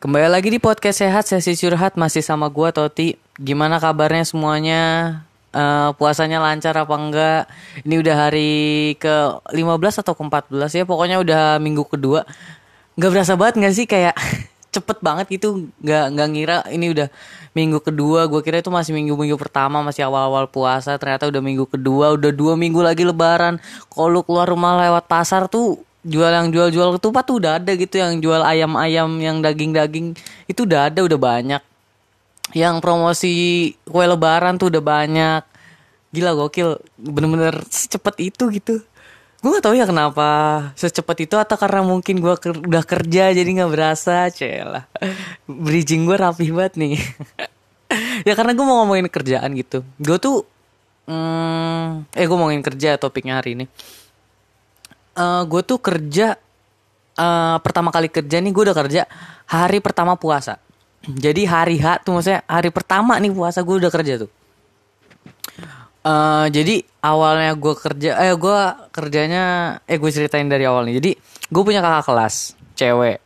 Kembali lagi di podcast sehat sesi curhat masih sama gua Toti. Gimana kabarnya semuanya? Eh, puasanya lancar apa enggak? Ini udah hari ke 15 atau ke 14 ya, pokoknya udah minggu kedua. Gak berasa banget gak sih kayak cepet banget gitu, nggak nggak ngira ini udah minggu kedua. Gue kira itu masih minggu-minggu pertama, masih awal-awal puasa. Ternyata udah minggu kedua, udah dua minggu lagi Lebaran. Kalau lu keluar rumah lewat pasar tuh jual yang jual-jual ketupat tuh udah ada gitu yang jual ayam-ayam yang daging-daging itu udah ada udah banyak. Yang promosi kue lebaran tuh udah banyak. Gila gokil. Bener-bener secepat itu gitu. Gue gak tahu ya kenapa secepat itu atau karena mungkin gue ker- udah kerja jadi nggak berasa. Celah bridging gue rapih banget nih. Ya karena gue mau ngomongin kerjaan gitu. Gue tuh hmm, eh gue ngomongin kerja topiknya hari ini eh gue tuh kerja eh pertama kali kerja nih gue udah kerja hari pertama puasa. Jadi hari H tuh maksudnya hari pertama nih puasa gue udah kerja tuh. eh jadi awalnya gue kerja, eh gue kerjanya, eh gue ceritain dari awal nih. Jadi gue punya kakak kelas, cewek,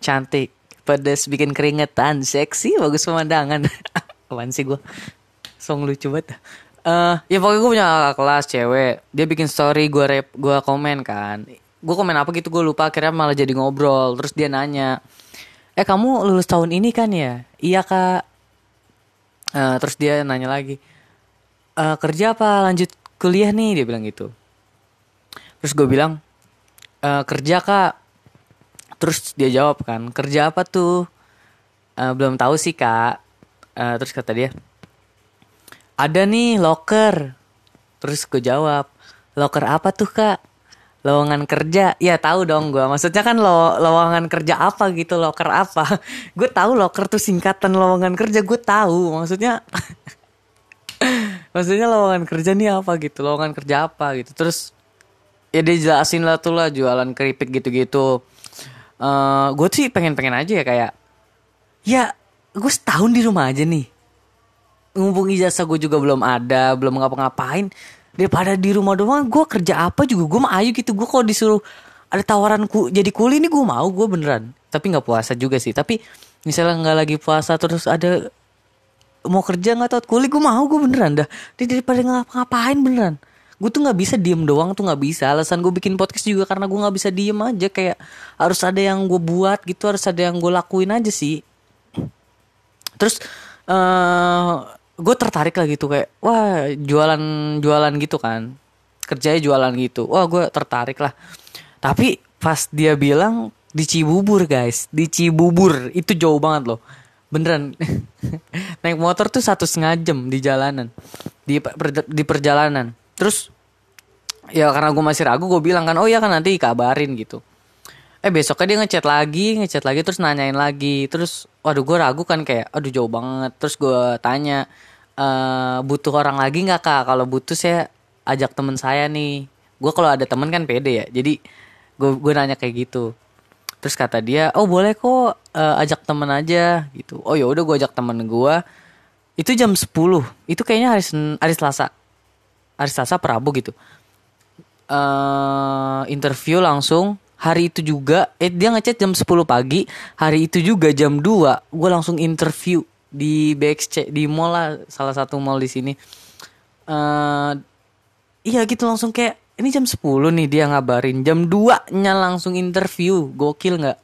cantik, pedes, bikin keringetan, seksi, bagus pemandangan. Apaan sih gue? Song lucu banget. Eh ya pokoknya gue punya kakak kelas cewek. Dia bikin story, gue rep, gue komen kan. Gue komen apa gitu gue lupa. Akhirnya malah jadi ngobrol. Terus dia nanya, eh kamu lulus tahun ini kan ya? Iya kak. Eh, terus dia nanya lagi, "Eh, kerja apa lanjut kuliah nih? Dia bilang gitu. Terus gue bilang, "Eh, kerja kak. Terus dia jawab kan, kerja apa tuh? "Eh, belum tahu sih kak. Eh, terus kata dia, ada nih loker. Terus gue jawab, loker apa tuh kak? Lowongan kerja, ya tahu dong gue. Maksudnya kan lo lowongan kerja apa gitu, loker apa? gue tahu loker tuh singkatan lowongan kerja, gue tahu. Maksudnya, maksudnya lowongan kerja nih apa gitu, lowongan kerja apa gitu. Terus ya dia jelasin lah tuh lah jualan keripik gitu-gitu. eh gue sih pengen-pengen aja ya kayak, ya gue setahun di rumah aja nih mumpung ijazah gue juga belum ada belum ngapa-ngapain. Daripada di rumah doang gue kerja apa juga? Gue mah ayo gitu. Gue kalau disuruh ada tawaran ku, jadi kuli ini gue mau gue beneran. Tapi nggak puasa juga sih. Tapi misalnya nggak lagi puasa terus ada mau kerja nggak tau kuli gue mau gue beneran dah. Dia daripada ngapa-ngapain beneran. Gue tuh nggak bisa diem doang tuh nggak bisa. Alasan gue bikin podcast juga karena gue nggak bisa diem aja. Kayak harus ada yang gue buat gitu harus ada yang gue lakuin aja sih. Terus eh gue tertarik lah gitu kayak wah jualan jualan gitu kan. Kerjanya jualan gitu. Wah gue tertarik lah. Tapi pas dia bilang di Cibubur guys. Di Cibubur. Itu jauh banget loh. Beneran. Naik motor tuh satu setengah jam di jalanan. Di per- di perjalanan. Terus ya karena gue masih ragu gue bilang kan oh ya kan nanti kabarin gitu. Eh besoknya dia ngechat lagi ngechat lagi terus nanyain lagi. Terus waduh gue ragu kan kayak aduh jauh banget. Terus gue tanya eh butuh orang lagi nggak kak? Kalau butuh saya ajak temen saya nih. Gue kalau ada temen kan pede ya. Jadi gue gue nanya kayak gitu. Terus kata dia oh boleh kok eh, ajak temen aja gitu. Oh ya udah gue ajak temen gue itu jam 10 itu kayaknya hari Sen- hari Selasa. Hari Selasa Prabu gitu. Eh interview langsung. Hari itu juga eh dia ngechat jam 10 pagi. Hari itu juga jam 2 gue langsung interview di BXC di mall lah salah satu mall di sini. Eh iya gitu langsung kayak ini jam 10 nih dia ngabarin. Jam 2 nya langsung interview gokil nggak?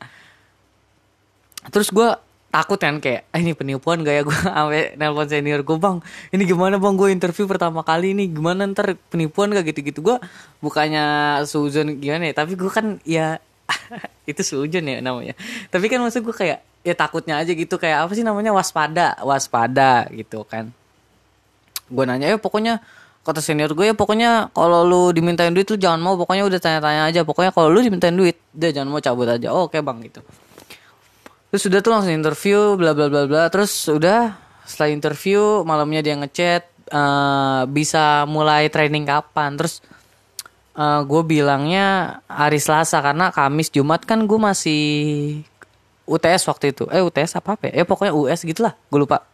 Terus gue takut kan kayak "Ah, ini penipuan gak ya? Gue sampai nelpon senior gue bang ini gimana bang? Gue interview pertama kali ini gimana? Ntar penipuan gak gitu-gitu. Gue bukannya suzon gimana ya tapi gue kan ya itu suzon ya namanya. Tapi kan maksud gue kayak ya takutnya aja gitu kayak apa sih namanya waspada waspada gitu kan. Gue nanya ya pokoknya kata senior gue ya pokoknya kalau lu dimintain duit lu jangan mau pokoknya udah tanya-tanya aja pokoknya kalau lu dimintain duit dia jangan mau cabut aja. Oh, oke bang gitu. Terus udah tuh langsung interview bla bla bla bla. Terus udah setelah interview malamnya dia ngechat eh, bisa mulai training kapan. Terus eh, gue bilangnya hari Selasa karena Kamis Jumat kan gue masih UTS waktu itu. Eh UTS apa apa ya? Eh pokoknya US gitulah. Gue lupa.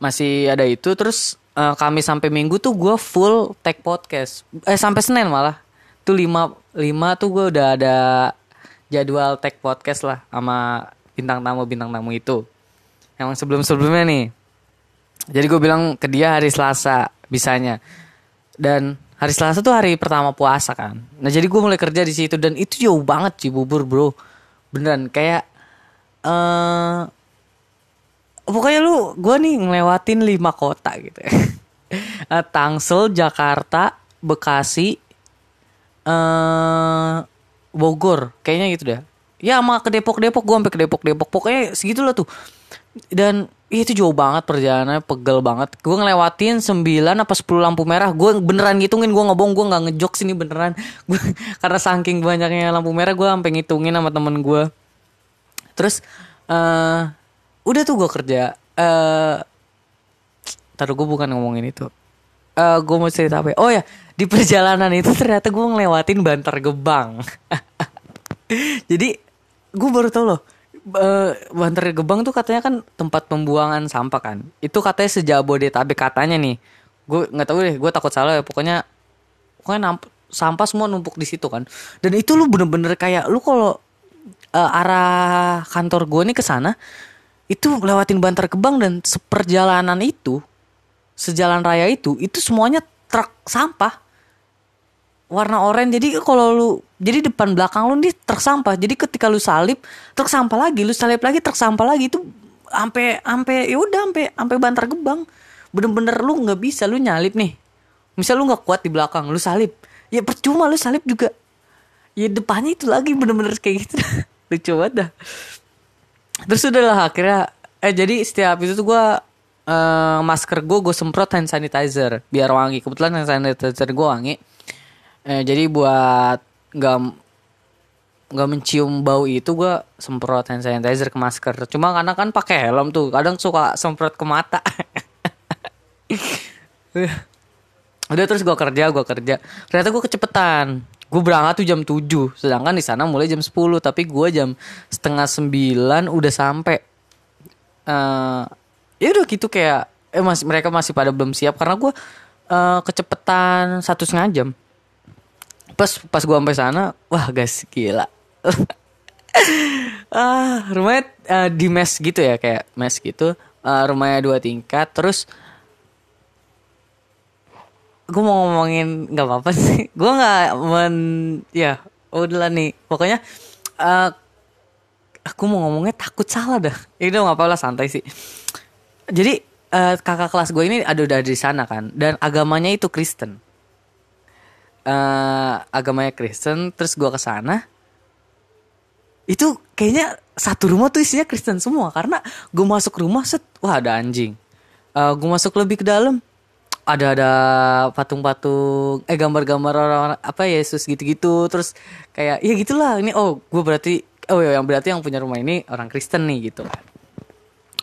Masih ada itu. Terus eh, Kamis sampai Minggu tuh gue full take podcast. Eh sampai Senin malah. Tuh lima lima tuh gue udah ada jadwal take podcast lah sama bintang tamu bintang tamu itu. Emang sebelum sebelumnya nih. Jadi gue bilang ke dia hari Selasa bisanya. Dan hari Selasa tuh hari pertama puasa kan. Nah jadi gue mulai kerja di situ dan itu jauh banget sih bubur bro beneran kayak eh uh, pokoknya lu gue nih ngelewatin lima kota gitu uh, Tangsel Jakarta Bekasi uh, Bogor kayaknya gitu dah ya sama ke Depok Depok gue sampai ke Depok Depok pokoknya segitulah tuh. Dan ya itu jauh banget perjalanannya pegel banget. Gue ngelewatin 9 apa 10 lampu merah gue beneran ngitungin gue ngobong gue nggak ngejok sini beneran. Gue karena saking banyaknya lampu merah gue sampai ngitungin sama temen gue terus uh, udah tuh gue kerja eh uh, taruh gue bukan ngomongin itu. Uh, gue mau cerita apa ya? oh ya di perjalanan itu ternyata gue ngelewatin Bantar Gebang. Jadi gue baru tau loh uh, Bantar Gebang tuh katanya kan tempat pembuangan sampah kan. Itu katanya sejabodetabek katanya nih. Gue nggak tahu deh gue takut salah ya. Pokoknya pokoknya namp sampah semua numpuk di situ kan. Dan itu lu bener-bener kayak lu kalau uh, arah kantor gue nih ke sana itu lewatin Bantar Gebang dan seperjalanan itu sejalan raya itu itu semuanya truk sampah warna oranye. Jadi kalau lu jadi depan belakang lu nih truk sampah jadi ketika lu salip truk sampah lagi. Lu salip lagi truk sampah lagi. Itu sampai sampai ya udah sampai sampai bantar gebang. Bener-bener lu nggak bisa lu nyalip nih. Misal lu nggak kuat di belakang lu salip ya percuma lu salip juga. Ya depannya itu lagi bener-bener kayak gitu. Lucu banget dah. Terus udah lah akhirnya eh jadi setiap itu tuh gue uh, masker gue gue semprot hand sanitizer. Biar wangi. Kebetulan hand sanitizer gue wangi eh, jadi buat nggak nggak mencium bau itu gue semprot hand sanitizer ke masker. Cuma karena kan pakai helm tuh kadang suka semprot ke mata. Udah terus gue kerja gue kerja. Ternyata gue kecepetan. Gue berangkat tuh jam 7 sedangkan di sana mulai jam 10 tapi gue jam setengah 9 udah sampai. Uh, ya udah gitu kayak eh masih mereka masih pada belum siap karena gue uh, kecepetan satu setengah jam pas pas gue sampai sana wah guys gila. Ah rumahnya uh, di mes gitu ya kayak mes gitu. Uh, rumahnya dua tingkat terus gue mau ngomongin nggak apa-apa sih. Gue nggak men ya udahlah nih. Pokoknya uh, aku mau ngomongnya takut salah dah. Itu nggak apa-apa lah santai sih. Jadi uh, kakak kelas gue ini ada udah di sana kan dan agamanya itu Kristen uh, agamanya Kristen terus gue ke sana itu kayaknya satu rumah tuh isinya Kristen semua karena gue masuk rumah set wah ada anjing. Uh, gue masuk lebih ke dalam ada ada patung-patung eh gambar-gambar orang apa Yesus gitu-gitu terus kayak ya gitulah ini oh gue berarti oh ya yang berarti yang punya rumah ini orang Kristen nih gitu.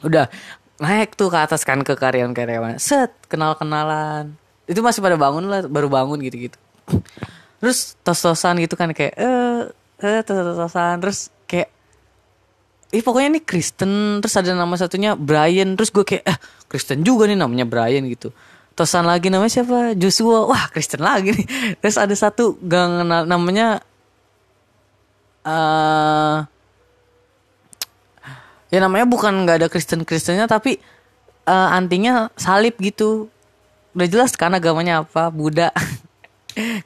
Udah naik tuh ke atas kan ke karyawan-karyawan set kenal-kenalan. Itu masih pada bangun lah baru bangun gitu-gitu terus tos-tosan gitu kan kayak eh eh tos-tosan terus kayak Ih pokoknya ini Kristen terus ada nama satunya Brian terus gue kayak eh Kristen juga nih namanya Brian gitu. Tosan lagi namanya siapa? Joshua. Wah Kristen lagi nih. Terus ada satu gang namanya uh, ya namanya bukan nggak ada Kristen Kristennya tapi uh, antinya salib gitu. Udah jelas kan agamanya apa Buddha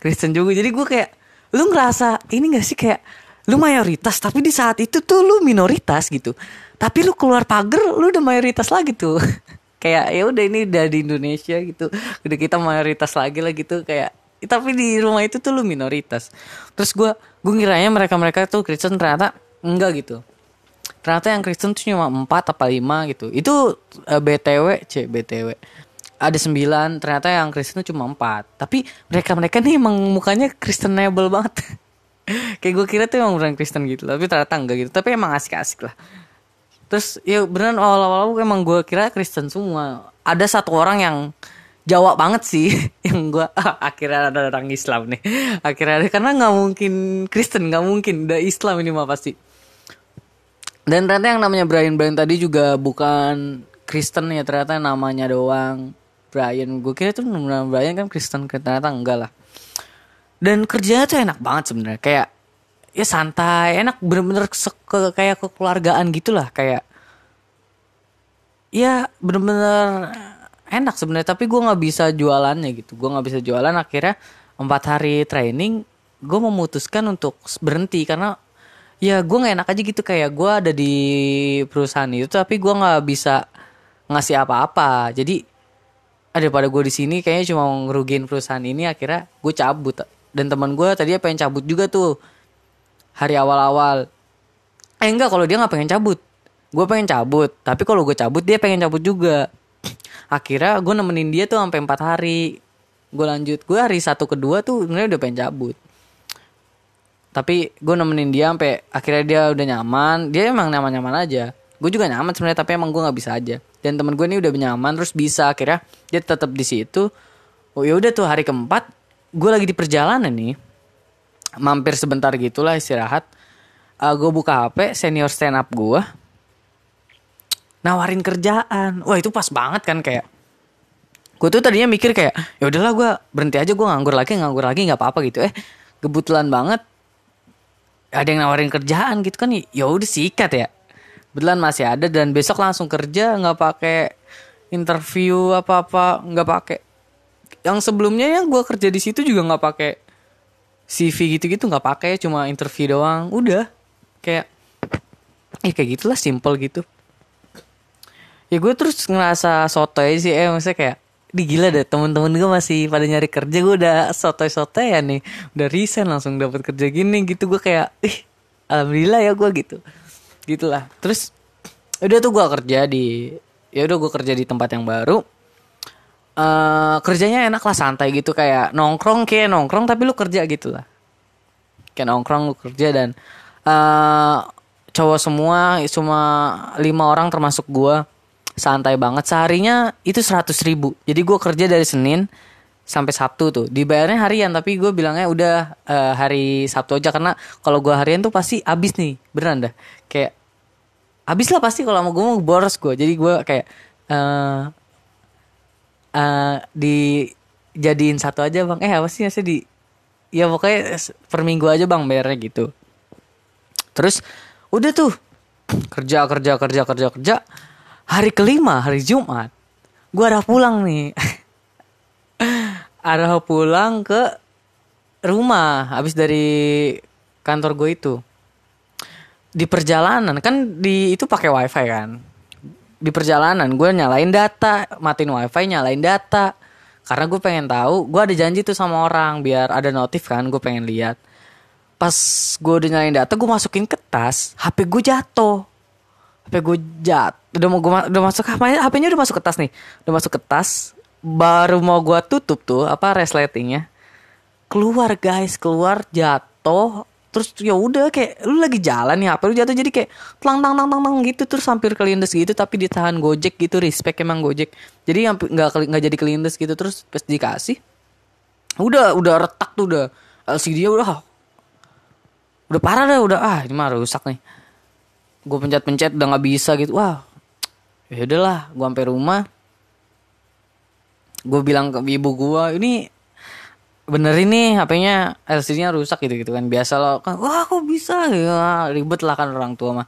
Kristen juga. Jadi gue kayak lu ngerasa ini gak sih kayak lu mayoritas tapi di saat itu tuh lu minoritas gitu. Tapi lu keluar pagar lu udah mayoritas lagi tuh. Kayak ya udah ini udah di Indonesia gitu. Udah kita mayoritas lagi lah gitu kayak tapi di rumah itu tuh lu minoritas. Terus gue gue ngiranya mereka mereka tuh Kristen ternyata enggak gitu. Ternyata yang Kristen tuh cuma empat apa lima gitu. Itu uh, eh, btw c btw ada sembilan ternyata yang Kristen cuma empat. Tapi mereka mereka nih emang mukanya Kristenable banget. Kayak gue kira tuh emang orang Kristen gitu tapi ternyata enggak gitu. Tapi emang asik-asik lah. Terus ya beneran awal-awal emang gue kira Kristen semua. Ada satu orang yang Jawa banget sih yang gue akhirnya ada orang Islam nih. Akhirnya ada karena nggak mungkin Kristen nggak mungkin. Udah Islam ini mah pasti. Dan ternyata yang namanya Brian Brian tadi juga bukan Kristen ya ternyata namanya doang Brian. Gue kira tuh nama Brian kan Kristen ternyata enggak lah. Dan kerjanya tuh enak banget sebenarnya kayak ya santai enak bener-bener ke, kayak kekeluargaan gitulah kayak ya bener-bener enak sebenarnya tapi gue nggak bisa jualannya gitu gue nggak bisa jualan akhirnya empat hari training gue memutuskan untuk berhenti karena ya gue nggak enak aja gitu kayak gue ada di perusahaan itu tapi gue nggak bisa ngasih apa-apa jadi ada pada gue di sini kayaknya cuma ngerugiin perusahaan ini akhirnya gue cabut. Dan teman gue tadi pengen cabut juga tuh hari awal-awal. Eh enggak kalau dia nggak pengen cabut. Gue pengen cabut tapi kalau gue cabut dia pengen cabut juga. Akhirnya gue nemenin dia tuh sampai empat hari. Gue lanjut gue hari satu kedua tuh sebenarnya udah pengen cabut. Tapi gue nemenin dia sampai akhirnya dia udah nyaman. Dia emang nyaman nyaman aja. Gue juga nyaman sebenarnya tapi emang gue nggak bisa aja dan temen gue ini udah nyaman terus bisa akhirnya dia tetap di situ. Oh ya udah tuh hari keempat gue lagi di perjalanan nih. Mampir sebentar gitulah istirahat. Uh, gue buka hp senior stand up gue. Nawarin kerjaan. Wah itu pas banget kan kayak. Gue tuh tadinya mikir kayak ya udahlah gue berhenti aja gue nganggur lagi nganggur lagi nggak apa-apa gitu. Eh kebetulan banget ada yang nawarin kerjaan gitu kan. Ya udah sikat ya kebetulan masih ada dan besok langsung kerja nggak pakai interview apa apa nggak pakai. Yang sebelumnya yang gue kerja di situ juga nggak pakai CV gitu-gitu nggak pakai cuma interview doang. Udah kayak eh kayak gitulah simple gitu. Ya gue terus ngerasa sotoy sih eh maksudnya kayak di gila deh temen-temen gue masih pada nyari kerja gue udah sotoy-sotoy ya nih. Udah resign langsung dapat kerja gini gitu. Gue kayak ih alhamdulillah ya gue gitu gitulah. Terus udah tuh gue kerja di ya udah gue kerja di tempat yang baru. Uh, kerjanya enak lah santai gitu kayak nongkrong kayak nongkrong tapi lu kerja gitu lah. Kayak nongkrong lu kerja dan uh, cowok semua cuma lima orang termasuk gue santai banget. Seharinya itu seratus ribu. Jadi gue kerja dari senin sampai sabtu tuh. Dibayarnya harian tapi gue bilangnya udah uh, hari sabtu aja. Karena kalau gue harian tuh pasti abis nih beneran dah. Kayak abis lah pasti kalau mau gue mau boros gue jadi gue kayak uh, uh, dijadiin satu aja bang. Eh apa sih di ya pokoknya per minggu aja bang bayarnya gitu. Terus udah tuh. Kerja kerja kerja kerja kerja. Hari kelima hari Jumat gue arah pulang nih arah pulang ke rumah habis dari kantor gue itu. Di perjalanan kan di itu pakai wifi kan? Di perjalanan gue nyalain data matiin wifi nyalain data. Karena gue pengen tahu gue ada janji tuh sama orang biar ada notif kan gue pengen lihat. Pas gue udah nyalain data gue masukin ke tas hp gue jatuh. Hp gue jat udah mau gue udah masuk HP-nya HP-nya udah masuk ke tas nih. Udah masuk ke tas baru mau gue tutup tuh apa resletingnya. Keluar guys keluar jatuh. Terus ya udah kayak lu lagi jalan nih HP lu jatuh jadi kayak tlang tang tang tang tang gitu terus hampir kelindes gitu tapi ditahan Gojek gitu respect emang Gojek. Jadi nggak nggak jadi kelindes gitu terus pas dikasih udah udah retak tuh udah. LCD-nya udah udah parah dah udah ah ini mah rusak nih. Gue pencet-pencet udah nggak bisa gitu wah. Ya udahlah gue sampai rumah gue bilang ke ibu gue ini bener ini HP-nya LCD-nya rusak gitu gitu kan. Biasa lo kan wah kok bisa? Ya ribet lah kan orang tua mah.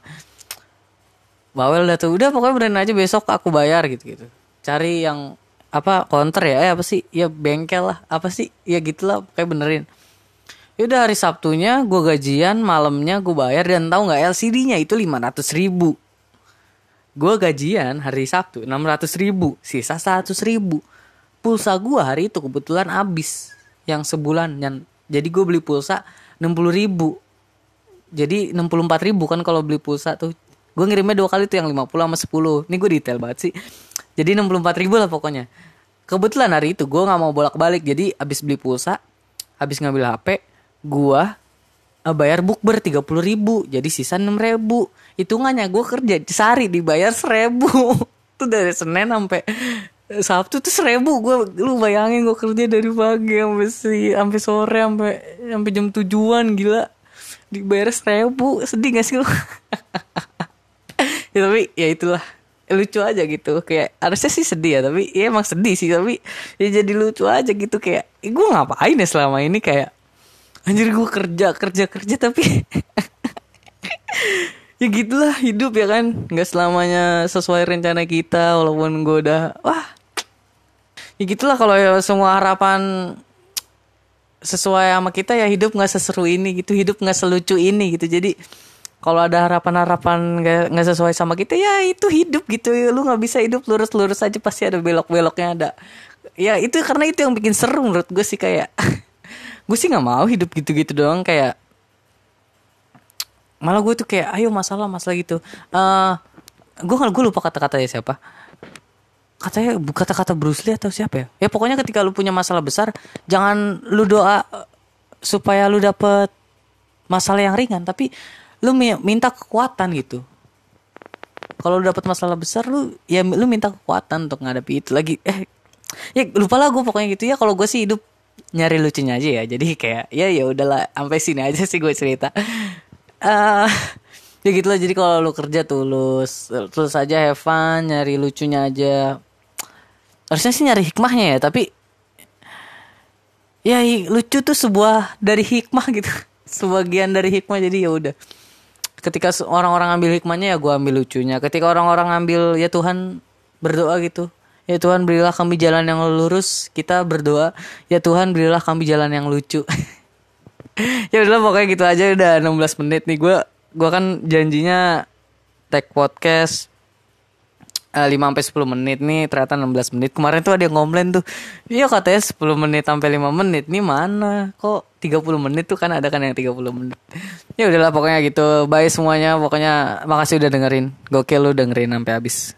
Bawel dah tuh udah pokoknya benerin aja besok aku bayar gitu gitu cari yang apa counter ya eh apa sih? Ya bengkel lah apa sih? Ya gitulah kayak benerin. Yaudah hari Sabtunya gue gajian, malamnya gue bayar dan tahu nggak LCD-nya itu 500 ribu. Gue gajian hari Sabtu 600 ribu, sisa 100 ribu. Pulsa gue hari itu kebetulan habis yang sebulan. Yang, jadi gue beli pulsa 60 ribu. Jadi 64 ribu kan kalau beli pulsa tuh. Gue ngirimnya dua kali tuh yang 50 sama 10. Ini gue detail banget sih. Jadi 64 ribu lah pokoknya. Kebetulan hari itu gue gak mau bolak-balik. Jadi abis beli pulsa, habis ngambil HP, gua uh, bayar bukber tiga puluh ribu jadi sisa enam ribu hitungannya gua kerja sehari dibayar seribu tuh dari senin sampai sabtu tuh seribu gua lu bayangin gua kerja dari pagi sampai si sampai sore sampai sampai jam tujuan gila. Dibayar seribu sedih gak sih lu? Ya tapi ya itulah. Lucu aja gitu kayak harusnya sih sedih ya tapi ya emang sedih sih tapi ya jadi lucu aja gitu kayak gue ngapain ya selama ini kayak anjir gue kerja kerja kerja tapi ya gitulah hidup ya kan nggak selamanya sesuai rencana kita walaupun gue udah wah ya gitulah kalau ya semua harapan sesuai sama kita ya hidup nggak seseru ini gitu hidup nggak selucu ini gitu. Jadi kalau ada harapan-harapan nggak sesuai sama kita ya itu hidup gitu. Lu nggak bisa hidup lurus-lurus aja pasti ada belok-beloknya ada. Ya itu karena itu yang bikin seru menurut gue sih kayak gue sih nggak mau hidup gitu-gitu doang kayak malah gue tuh kayak ayo masalah masalah gitu. Uh, gue gue lupa kata-katanya siapa katanya kata-kata Bruce Lee atau siapa ya? Ya pokoknya ketika lu punya masalah besar jangan lu doa supaya lu dapet masalah yang ringan. Tapi lu minta kekuatan gitu. Kalau lu dapet masalah besar lu ya lu minta kekuatan untuk ngadepi itu lagi. Eh ya lupa lah gue pokoknya gitu. Ya kalau gue sih hidup nyari lucunya aja ya. Jadi kayak ya ya udahlah sampai sini aja sih gue cerita. Uh, ya gitu lah. Jadi kalau lu kerja tulus tulus aja have fun nyari lucunya aja harusnya sih nyari hikmahnya ya tapi ya lucu tuh sebuah dari hikmah gitu. Sebagian dari hikmah jadi ya udah. Ketika orang-orang ambil hikmahnya ya gue ambil lucunya. Ketika orang-orang ambil ya Tuhan berdoa gitu. Ya Tuhan berilah kami jalan yang lurus kita berdoa. Ya Tuhan berilah kami jalan yang lucu. Ya udah pokoknya gitu aja udah 16 menit nih. Gue gue kan janjinya tag podcast 5 sampai 10 menit nih ternyata 16 menit. Kemarin tuh ada yang ngomplain tuh. Iya katanya 10 menit sampai 5 menit. Nih mana? Kok 30 menit tuh kan ada kan yang 30 menit. Ya udahlah pokoknya gitu. Bye semuanya. Pokoknya makasih udah dengerin. Gokil lu dengerin sampai habis.